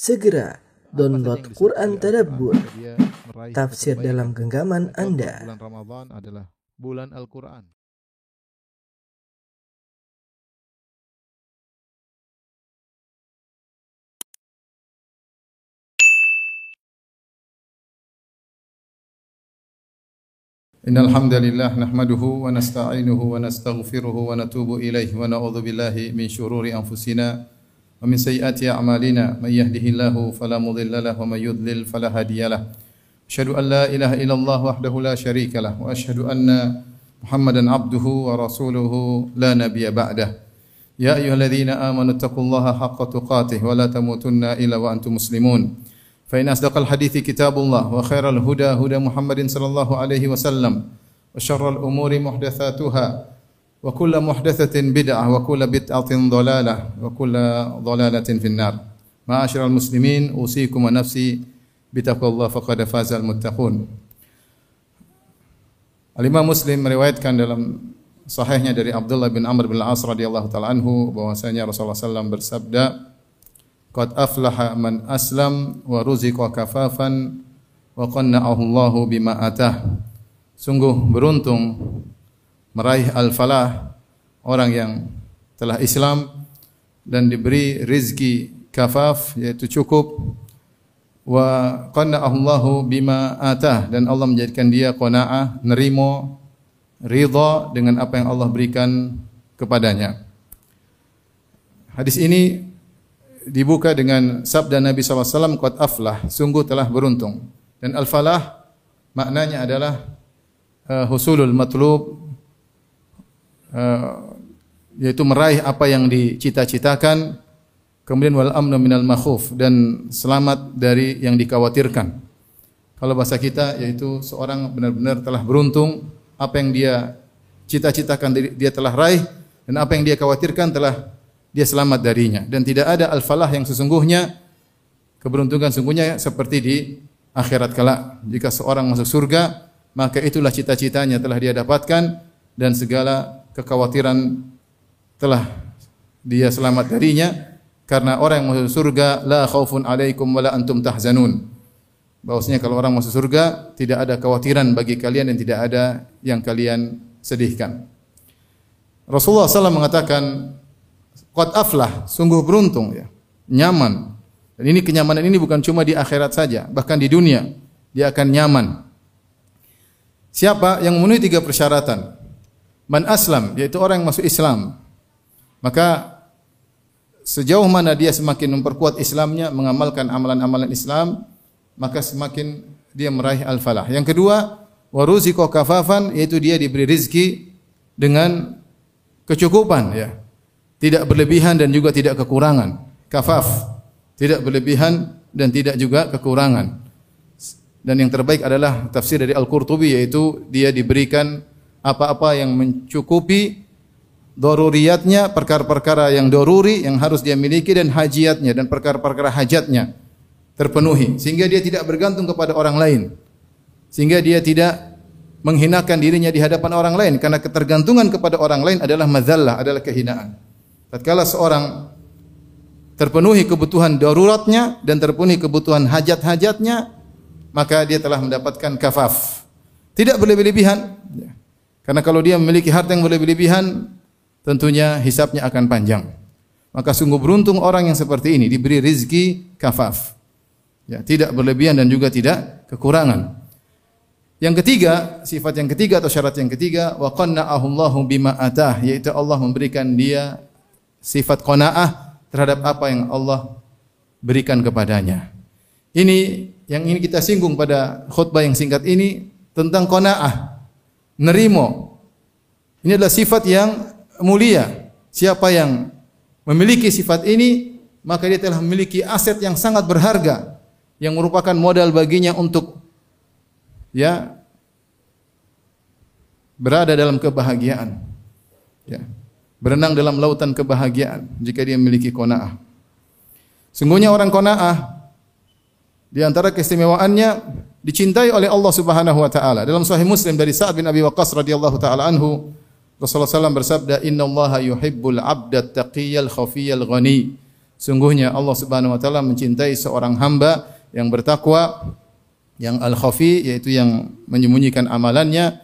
Segera download Apa saja yang Quran disebut oleh Tadabbur, Al-Quran, dia meraih tafsir keterbaik. dalam genggaman Contoh, Anda. Bulan Ramadan adalah bulan Al-Quran. إن الحمد لله نحمده ونستعينه ونستغفره ونتوب إليه ونعوذ بالله من شرور أنفسنا ومن سيئات أعمالنا من يهده الله فلا مضل له ومن يضلل فلا هادي له. أشهد أن لا إله إلا الله وحده لا شريك له وأشهد أن محمدا عبده ورسوله لا نبي بعده. يا أيها الذين آمنوا اتقوا الله حق تقاته ولا تموتن إلا وأنتم مسلمون. فإن أصدق الحديث كتاب الله وخير الهدى هدى محمد صلى الله عليه وسلم وشر الأمور محدثاتها wa kullu muhdatsatin bid'ah wa kullu bid'atin dhalalah wa kullu dhalalatin finnar. Ma'asyiral muslimin usikum wa nafsi bitaqwallah faqad fazal muttaqun. Al-Imam Muslim meriwayatkan dalam sahihnya dari Abdullah bin Amr bin Al-As radhiyallahu taala anhu bahwasanya Rasulullah SAW bersabda, "Qad aflaha man aslam wa ruziqa kafafan wa qanna'ahu Allahu bima atah." Sungguh beruntung meraih al-falah orang yang telah Islam dan diberi rizki kafaf yaitu cukup wa qanna'ahu Allahu bima atah dan Allah menjadikan dia qanaah, nerimo, ridha dengan apa yang Allah berikan kepadanya. Hadis ini dibuka dengan sabda Nabi SAW, Qad aflah, sungguh telah beruntung. Dan al-falah maknanya adalah uh, husulul matlub, uh, yaitu meraih apa yang dicita-citakan, kemudian wal amnu minal makhuf, dan selamat dari yang dikhawatirkan. Kalau bahasa kita yaitu seorang benar-benar telah beruntung, apa yang dia cita-citakan dia telah raih, dan apa yang dia khawatirkan telah dia selamat darinya dan tidak ada al-falah yang sesungguhnya keberuntungan sungguhnya seperti di akhirat kelak jika seorang masuk surga maka itulah cita-citanya telah dia dapatkan dan segala kekhawatiran telah dia selamat darinya karena orang yang masuk surga la khaufun alaikum wala antum tahzanun bahwasanya kalau orang masuk surga tidak ada kekhawatiran bagi kalian dan tidak ada yang kalian sedihkan Rasulullah SAW mengatakan Qad aflah, sungguh beruntung ya. Nyaman. Dan ini kenyamanan ini bukan cuma di akhirat saja, bahkan di dunia dia akan nyaman. Siapa yang memenuhi tiga persyaratan? Man aslam, yaitu orang yang masuk Islam. Maka sejauh mana dia semakin memperkuat Islamnya, mengamalkan amalan-amalan Islam, maka semakin dia meraih al-falah. Yang kedua, waruziqo kafafan, yaitu dia diberi rizki dengan kecukupan ya tidak berlebihan dan juga tidak kekurangan. Kafaf, tidak berlebihan dan tidak juga kekurangan. Dan yang terbaik adalah tafsir dari Al-Qurtubi yaitu dia diberikan apa-apa yang mencukupi doruriyatnya, perkara-perkara yang doruri yang harus dia miliki dan hajiatnya dan perkara-perkara hajatnya terpenuhi sehingga dia tidak bergantung kepada orang lain. Sehingga dia tidak menghinakan dirinya di hadapan orang lain karena ketergantungan kepada orang lain adalah mazallah, adalah kehinaan. Tatkala seorang terpenuhi kebutuhan daruratnya dan terpenuhi kebutuhan hajat-hajatnya, maka dia telah mendapatkan kafaf. Tidak berlebih-lebihan. Karena kalau dia memiliki harta yang berlebih-lebihan, tentunya hisapnya akan panjang. Maka sungguh beruntung orang yang seperti ini diberi rizki kafaf. Ya, tidak berlebihan dan juga tidak kekurangan. Yang ketiga, sifat yang ketiga atau syarat yang ketiga, wa qanna'ahu Allahu bima atah, yaitu Allah memberikan dia sifat qanaah terhadap apa yang Allah berikan kepadanya. Ini yang ini kita singgung pada khutbah yang singkat ini tentang qanaah, nerimo. Ini adalah sifat yang mulia. Siapa yang memiliki sifat ini, maka dia telah memiliki aset yang sangat berharga yang merupakan modal baginya untuk ya berada dalam kebahagiaan. Ya berenang dalam lautan kebahagiaan jika dia memiliki qanaah. Sungguhnya orang qanaah di antara keistimewaannya dicintai oleh Allah Subhanahu wa taala. Dalam sahih Muslim dari Sa'ad bin Abi Waqqas radhiyallahu taala anhu, Rasulullah SAW bersabda, "Innallaha yuhibbul 'abda taqiyyal khafiyyal ghani." Sungguhnya Allah Subhanahu wa taala mencintai seorang hamba yang bertakwa, yang al-khafi yaitu yang menyembunyikan amalannya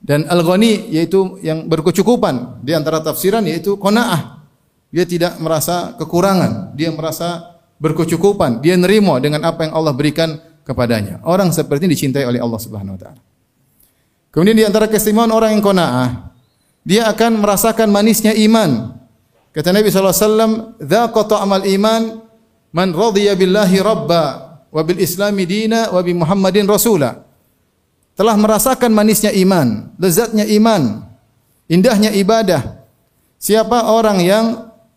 dan al-ghani yaitu yang berkecukupan. Di antara tafsiran yaitu qanaah. Dia tidak merasa kekurangan, dia merasa berkecukupan, dia nerima dengan apa yang Allah berikan kepadanya. Orang seperti ini dicintai oleh Allah Subhanahu wa taala. Kemudian di antara keistimewaan orang yang qanaah, dia akan merasakan manisnya iman. Kata Nabi SAW, Dhaqa ta'amal iman man radhiya billahi rabba wa bil islami dina wa bi muhammadin rasula. Telah merasakan manisnya iman, lezatnya iman, indahnya ibadah. Siapa orang yang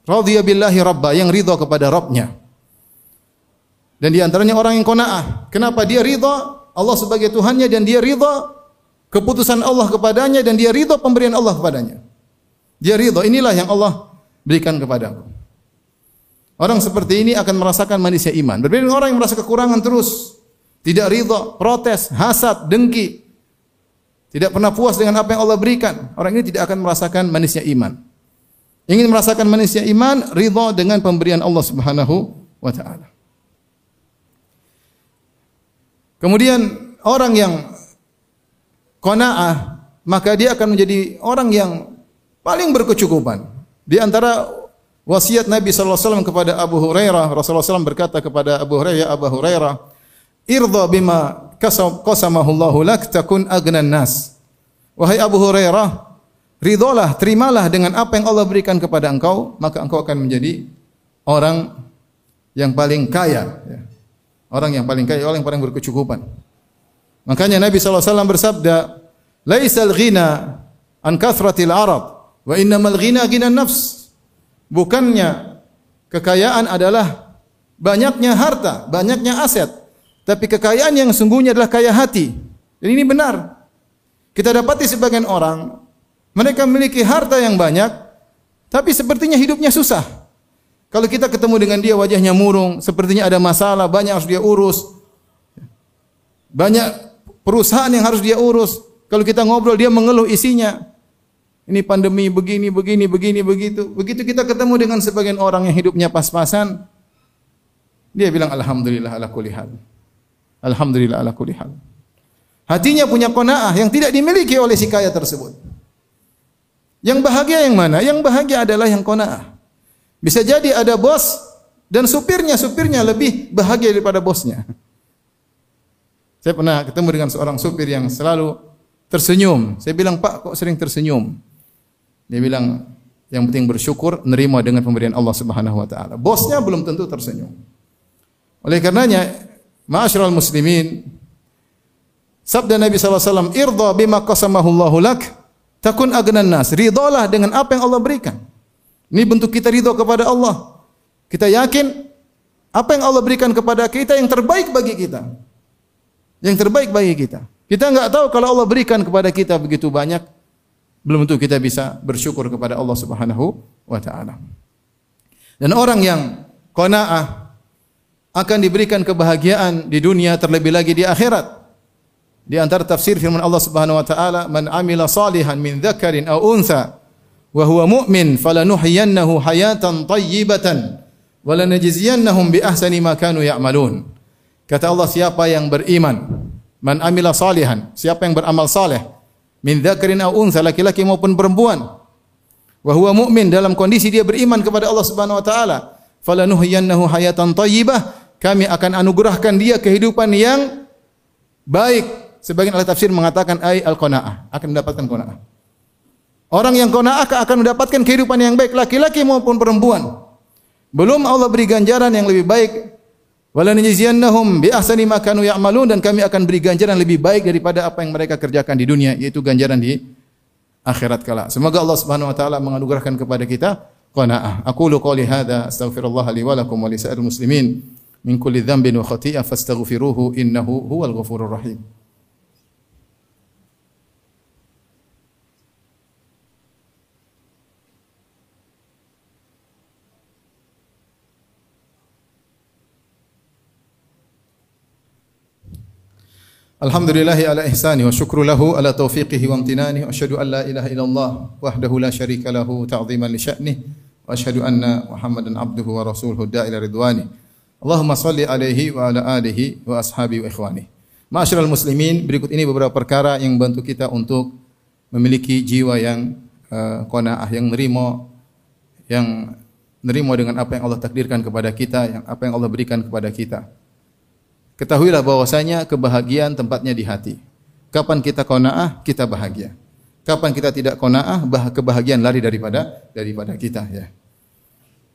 radhiya billahi rabba, yang ridha kepada Rabbnya. Dan di antaranya orang yang qanaah. Kenapa dia ridha Allah sebagai Tuhannya dan dia ridha keputusan Allah kepadanya dan dia ridha pemberian Allah kepadanya. Dia ridha, inilah yang Allah berikan kepadaku. Orang seperti ini akan merasakan manisnya iman. Berbeda dengan orang yang merasa kekurangan terus, tidak ridha, protes, hasad, dengki, tidak pernah puas dengan apa yang Allah berikan. Orang ini tidak akan merasakan manisnya iman. Ingin merasakan manisnya iman, ridha dengan pemberian Allah Subhanahu wa taala. Kemudian orang yang qanaah, maka dia akan menjadi orang yang paling berkecukupan. Di antara wasiat Nabi sallallahu alaihi wasallam kepada Abu Hurairah, Rasulullah SAW berkata kepada Abu Hurairah, ya Abu Hurairah, "Irdha bima qasamahu lak takun agnan nas." Wahai Abu Hurairah, ridholah, terimalah dengan apa yang Allah berikan kepada engkau, maka engkau akan menjadi orang yang paling kaya. Ya. Orang yang paling kaya, orang yang paling berkecukupan. Makanya Nabi SAW bersabda, Laisal ghina an kathratil arad, Wa innamal ghina ghina nafs. Bukannya kekayaan adalah banyaknya harta, banyaknya aset. Tapi kekayaan yang sungguhnya adalah kaya hati. Dan ini benar. Kita dapati sebagian orang mereka memiliki harta yang banyak tapi sepertinya hidupnya susah. Kalau kita ketemu dengan dia wajahnya murung, sepertinya ada masalah, banyak harus dia urus. Banyak perusahaan yang harus dia urus. Kalau kita ngobrol dia mengeluh isinya. Ini pandemi begini, begini, begini, begitu. Begitu kita ketemu dengan sebagian orang yang hidupnya pas-pasan, dia bilang alhamdulillah ala kulli hal. Alhamdulillah ala kulli hal. Hatinya punya qanaah yang tidak dimiliki oleh si kaya tersebut. Yang bahagia yang mana? Yang bahagia adalah yang qanaah. Bisa jadi ada bos dan supirnya, supirnya lebih bahagia daripada bosnya. Saya pernah ketemu dengan seorang supir yang selalu tersenyum. Saya bilang, "Pak, kok sering tersenyum?" Dia bilang yang penting bersyukur, nerima dengan pemberian Allah Subhanahu wa taala. Bosnya belum tentu tersenyum. Oleh karenanya, ma'asyiral muslimin, sabda Nabi SAW, "Irda bima qasamahu Allahu lak, takun agnan nas." Ridhalah dengan apa yang Allah berikan. Ini bentuk kita ridho kepada Allah. Kita yakin apa yang Allah berikan kepada kita yang terbaik bagi kita. Yang terbaik bagi kita. Kita enggak tahu kalau Allah berikan kepada kita begitu banyak, belum tentu kita bisa bersyukur kepada Allah Subhanahu wa taala. Dan orang yang qanaah akan diberikan kebahagiaan di dunia terlebih lagi di akhirat. Di antara tafsir firman Allah Subhanahu wa taala, "Man amila salihan min dzakarin aw untha wa huwa mu'min falanuhyiyannahu hayatan thayyibatan wa lanajziyannahum bi ahsani ma kanu ya'malun." Kata Allah, siapa yang beriman, man amila salihan, siapa yang beramal saleh, min dzakarin aw unsa laki-laki maupun perempuan wa huwa mu'min dalam kondisi dia beriman kepada Allah Subhanahu wa taala falanuhyiyannahu hayatan thayyibah kami akan anugerahkan dia kehidupan yang baik. Sebagian ahli tafsir mengatakan ai al qanaah akan mendapatkan qanaah orang yang qanaah akan mendapatkan kehidupan yang baik laki-laki maupun perempuan belum Allah beri ganjaran yang lebih baik Wala najziyannahum bi ahsani ma kanu ya'malun dan kami akan beri ganjaran lebih baik daripada apa yang mereka kerjakan di dunia yaitu ganjaran di akhirat kala. Semoga Allah Subhanahu wa taala menganugerahkan kepada kita qanaah. Aqulu qouli hadza astaghfirullah li wa lakum wa li muslimin min kulli dhanbin wa khati'ah fastaghfiruhu innahu huwal ghafurur rahim. Alhamdulillahi ala ihsani wa syukru lahu ala taufiqihi wa amtinani wa asyhadu an la ilaha illallah wahdahu la syarika lahu ta'ziman li sya'nih wa asyhadu anna Muhammadan abduhu wa rasuluhu da'ila ridwani. Allahumma salli alaihi wa ala alihi wa ashabi wa ikhwani. Ma'asyiral muslimin, berikut ini beberapa perkara yang membantu kita untuk memiliki jiwa yang uh, qanaah, yang nerima yang nerima dengan apa yang Allah takdirkan kepada kita, yang apa yang Allah berikan kepada kita. Ketahuilah bahwasanya kebahagiaan tempatnya di hati. Kapan kita qanaah, kita bahagia. Kapan kita tidak qanaah, kebahagiaan lari daripada daripada kita ya.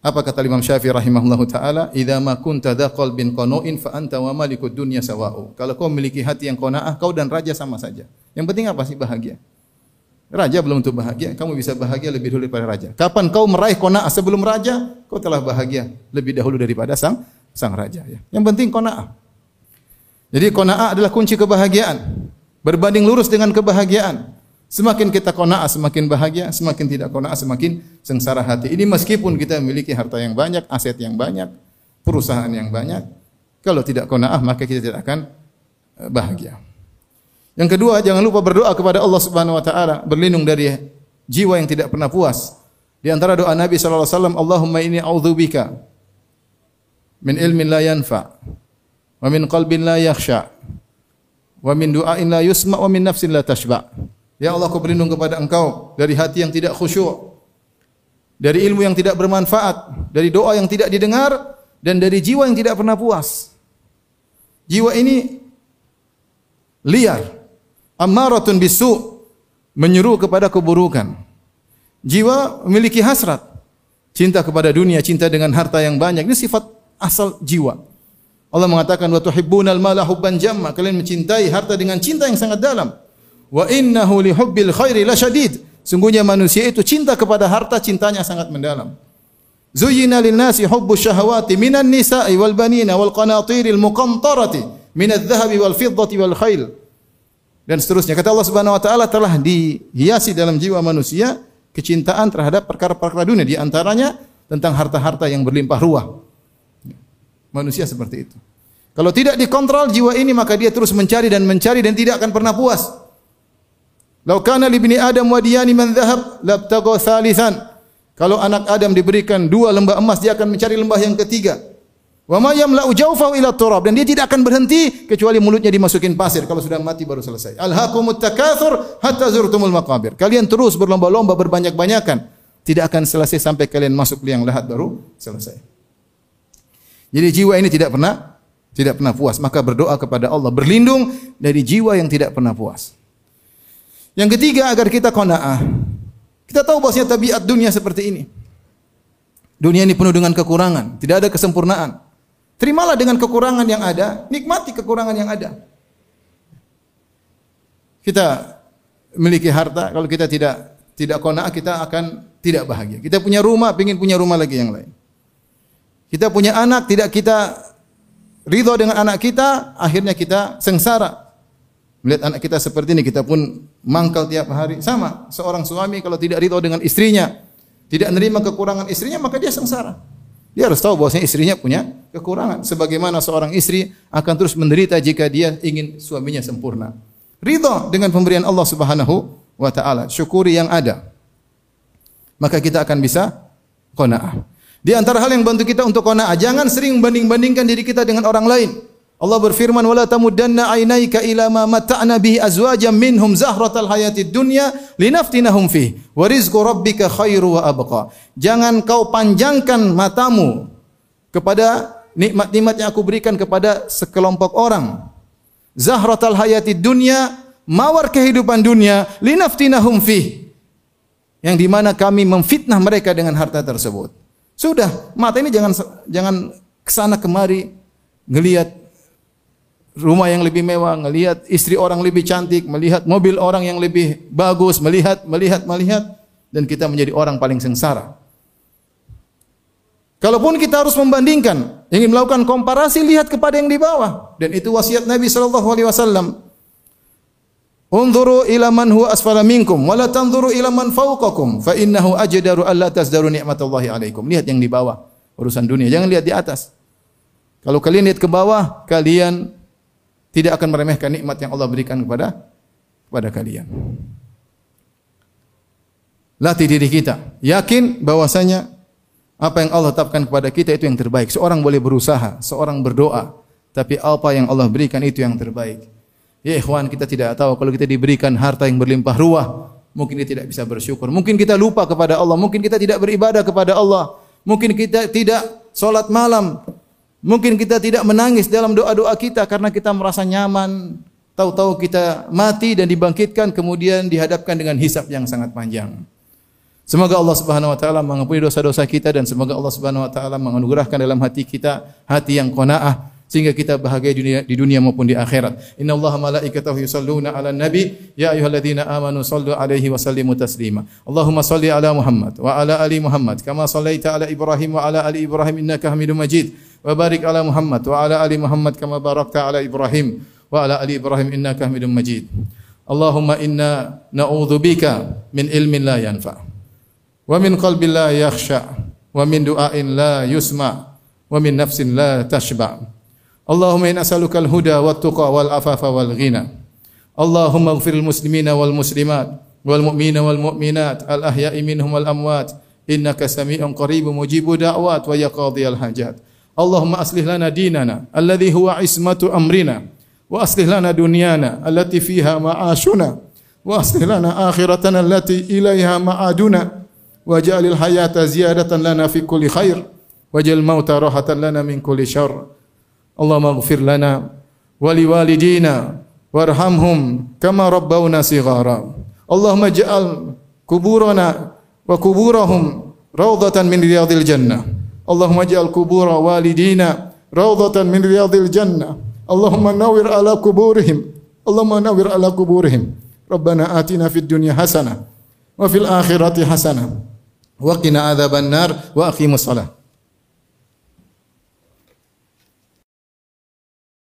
Apa kata Imam Syafi'i rahimahullahu taala, "Idza ma kunta dza qalbin qanu'in fa anta wa malikud dunya sawa'u." Kalau kau memiliki hati yang qanaah, kau dan raja sama saja. Yang penting apa sih bahagia? Raja belum tentu bahagia, kamu bisa bahagia lebih dulu daripada raja. Kapan kau meraih qanaah sebelum raja, kau telah bahagia lebih dahulu daripada sang sang raja ya. Yang penting qanaah. Jadi qanaah adalah kunci kebahagiaan. Berbanding lurus dengan kebahagiaan. Semakin kita qanaah semakin bahagia, semakin tidak qanaah semakin sengsara hati. Ini meskipun kita memiliki harta yang banyak, aset yang banyak, perusahaan yang banyak, kalau tidak qanaah maka kita tidak akan eh, bahagia. Yang kedua, jangan lupa berdoa kepada Allah Subhanahu wa taala, berlindung dari jiwa yang tidak pernah puas. Di antara doa Nabi sallallahu alaihi wasallam, Allahumma inni a'udzubika min ilmin la yanfa wa min qalbin la yakhsha wa min du'ain la yusma wa min nafsin la tashba. Ya Allah, aku berlindung kepada Engkau dari hati yang tidak khusyuk, dari ilmu yang tidak bermanfaat, dari doa yang tidak didengar dan dari jiwa yang tidak pernah puas. Jiwa ini liar, ammaratun bisu menyeru kepada keburukan. Jiwa memiliki hasrat, cinta kepada dunia, cinta dengan harta yang banyak. Ini sifat asal jiwa. Allah mengatakan wa tuhibbunal mala hubban jamma. Kalian mencintai harta dengan cinta yang sangat dalam. Wa innahu li hubbil khairi lasyadid. Sungguhnya manusia itu cinta kepada harta, cintanya sangat mendalam. Zuyyina lin nasi hubbu syahawati minan nisa'i wal banina wal qanatiril muqantarati minadh dhahabi wal fiddati wal khail dan seterusnya. Kata Allah Subhanahu wa taala telah dihiasi dalam jiwa manusia kecintaan terhadap perkara-perkara dunia di antaranya tentang harta-harta yang berlimpah ruah. Manusia seperti itu. Kalau tidak dikontrol jiwa ini maka dia terus mencari dan mencari dan tidak akan pernah puas. Lau kana li bini Adam wadiyani man dhahab labtagha thalithan. Kalau anak Adam diberikan dua lembah emas dia akan mencari lembah yang ketiga. Wa ma yamla'u jawfahu ila turab dan dia tidak akan berhenti kecuali mulutnya dimasukin pasir kalau sudah mati baru selesai. Alhaqumut takatsur hatta zurtumul maqabir. Kalian terus berlomba-lomba berbanyak-banyakan tidak akan selesai sampai kalian masuk liang lahat baru selesai. Jadi jiwa ini tidak pernah tidak pernah puas, maka berdoa kepada Allah berlindung dari jiwa yang tidak pernah puas. Yang ketiga agar kita qanaah. Kita tahu bahwasanya tabiat dunia seperti ini. Dunia ini penuh dengan kekurangan, tidak ada kesempurnaan. Terimalah dengan kekurangan yang ada, nikmati kekurangan yang ada. Kita memiliki harta, kalau kita tidak tidak kona, kita akan tidak bahagia. Kita punya rumah, ingin punya rumah lagi yang lain. Kita punya anak, tidak kita ridho dengan anak kita, akhirnya kita sengsara. Melihat anak kita seperti ini, kita pun mangkal tiap hari. Sama, seorang suami kalau tidak ridho dengan istrinya, tidak menerima kekurangan istrinya, maka dia sengsara. Dia harus tahu bahwasanya istrinya punya kekurangan. Sebagaimana seorang istri akan terus menderita jika dia ingin suaminya sempurna. Ridho dengan pemberian Allah Subhanahu wa taala. Syukuri yang ada. Maka kita akan bisa qanaah. Di antara hal yang bantu kita untuk qanaah, jangan sering banding-bandingkan diri kita dengan orang lain. Allah berfirman wala tamuddanna ainaika ila ma mata'na bihi azwajan minhum zahratal hayatid dunya linaftinahum fi wa rizqu rabbika khairu wa abqa. Jangan kau panjangkan matamu kepada nikmat-nikmat yang aku berikan kepada sekelompok orang. Zahratal hayatid dunya, mawar kehidupan dunia linaftinahum fi. Yang di mana kami memfitnah mereka dengan harta tersebut. Sudah, mata ini jangan jangan ke sana kemari ngelihat rumah yang lebih mewah, melihat istri orang lebih cantik, melihat mobil orang yang lebih bagus, melihat, melihat, melihat, dan kita menjadi orang paling sengsara. Kalaupun kita harus membandingkan, ingin melakukan komparasi, lihat kepada yang di bawah. Dan itu wasiat Nabi sallallahu alaihi wasallam. Unzuru ila man huwa asfala minkum wa la tanzuru ila man fawqakum fa innahu ajdaru alla tasdaru ni'matallahi alaikum. Lihat yang di bawah, urusan dunia, jangan lihat di atas. Kalau kalian lihat ke bawah, kalian tidak akan meremehkan nikmat yang Allah berikan kepada kepada kalian. Latih diri kita, yakin bahwasanya Apa yang Allah tetapkan kepada kita itu yang terbaik. Seorang boleh berusaha, seorang berdoa, tapi apa yang Allah berikan itu yang terbaik. Ya ikhwan, kita tidak tahu kalau kita diberikan harta yang berlimpah ruah, mungkin kita tidak bisa bersyukur. Mungkin kita lupa kepada Allah, mungkin kita tidak beribadah kepada Allah, mungkin kita tidak salat malam, mungkin kita tidak menangis dalam doa-doa kita karena kita merasa nyaman. Tahu-tahu kita mati dan dibangkitkan kemudian dihadapkan dengan hisab yang sangat panjang. Semoga Allah Subhanahu wa taala mengampuni dosa-dosa kita dan semoga Allah Subhanahu wa taala menganugerahkan dalam hati kita hati yang qanaah sehingga kita bahagia di dunia, di dunia maupun di akhirat. Inna Allah malaikatahu yusalluna ala nabi ya ayyuhalladzina amanu sallu alaihi wa sallimu taslima. Allahumma salli ala Muhammad wa ala ali Muhammad kama sallaita ala Ibrahim wa ala ali Ibrahim innaka Hamidum Majid. Wa barik ala Muhammad wa ala ali Muhammad kama barakta ala Ibrahim wa ala ali Ibrahim innaka Hamidum Majid. Allahumma inna na'udzubika min ilmin la yanfa' wa min qalbin la yakhsha wa min du'ain la yusma wa min nafsin la tashba Allahumma inna as'aluka al-huda wat tuqa wal afafa wal ghina Allahumma ighfir lil muslimina wal muslimat wal mu'minina wal mu'minat al ahya'i minhum wal amwat innaka sami'un qaribun mujibu da'wat wa yaqdiyal hajat Allahumma aslih lana dinana alladhi huwa ismatu amrina wa aslih lana dunyana allati fiha ma'ashuna wa aslih lana akhiratana allati ilaiha ma'aduna waj'alil hayata ziyadatan lana fi kulli khair waj'al mauta rahatan lana min kulli syarr Allahumma ighfir lana wa liwalidina warhamhum kama rabbawna sighara. Allahumma ja'al kuburana wa kuburahum rawdatan min riyadil jannah. Allahumma ja'al kubura walidina rawdatan min riyadil jannah. Allahumma nawir ala kuburihim. Allahumma nawir ala kuburihim. Rabbana atina fid dunya hasanah wa fil akhirati hasana wa qina adzaban nar wa aqimus.